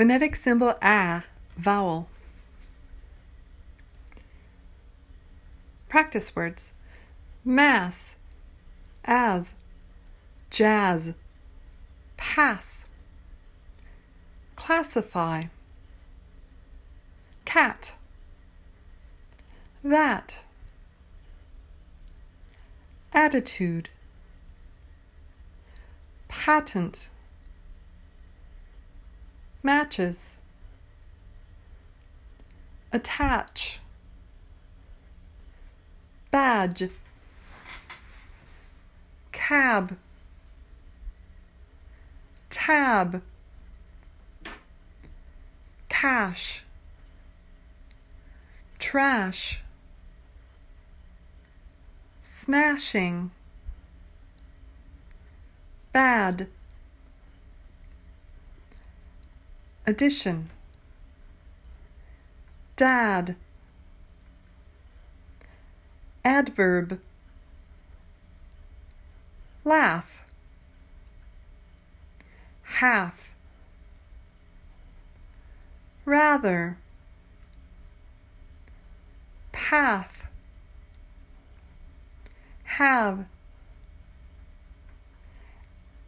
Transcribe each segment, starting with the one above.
Phonetic symbol A, vowel. Practice words. Mass, as, jazz, pass, classify, cat, that, attitude, patent matches, attach, badge, cab, tab, cash, trash, smashing, bad. Addition, dad, adverb, laugh, half, rather, path, have,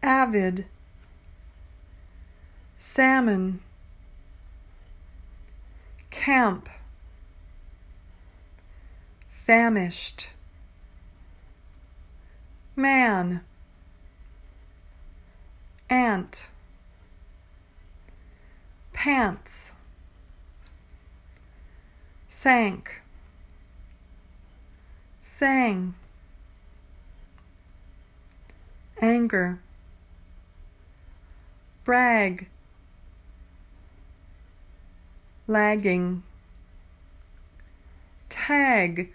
avid, salmon camp, famished, man, ant, pants, sank, sang, anger, brag lagging, tag,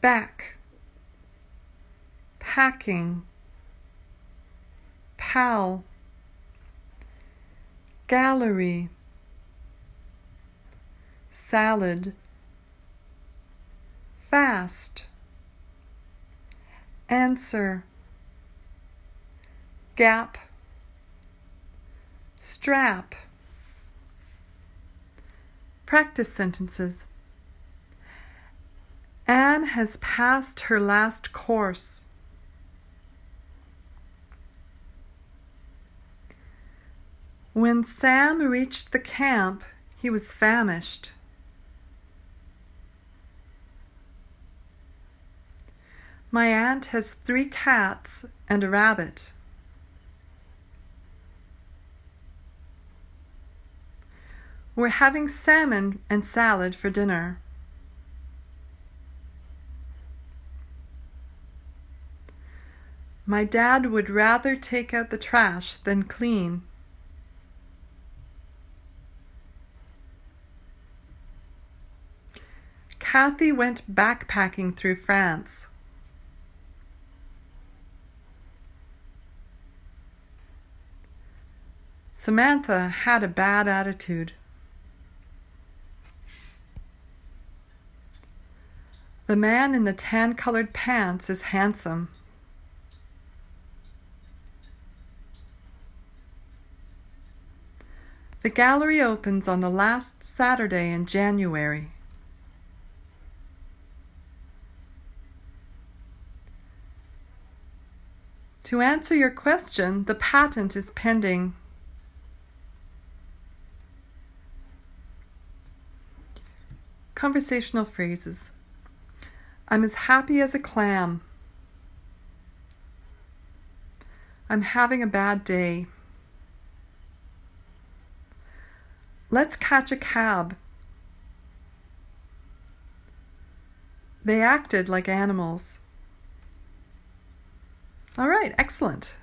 back, packing, pal, gallery, salad, fast, answer, gap, strap. Practice sentences. Anne has passed her last course. When Sam reached the camp, he was famished. My aunt has three cats and a rabbit. We're having salmon and salad for dinner. My dad would rather take out the trash than clean. Kathy went backpacking through France. Samantha had a bad attitude. The man in the tan colored pants is handsome. The gallery opens on the last Saturday in January. To answer your question, the patent is pending. Conversational phrases. I'm as happy as a clam. I'm having a bad day. Let's catch a cab. They acted like animals. All right, excellent.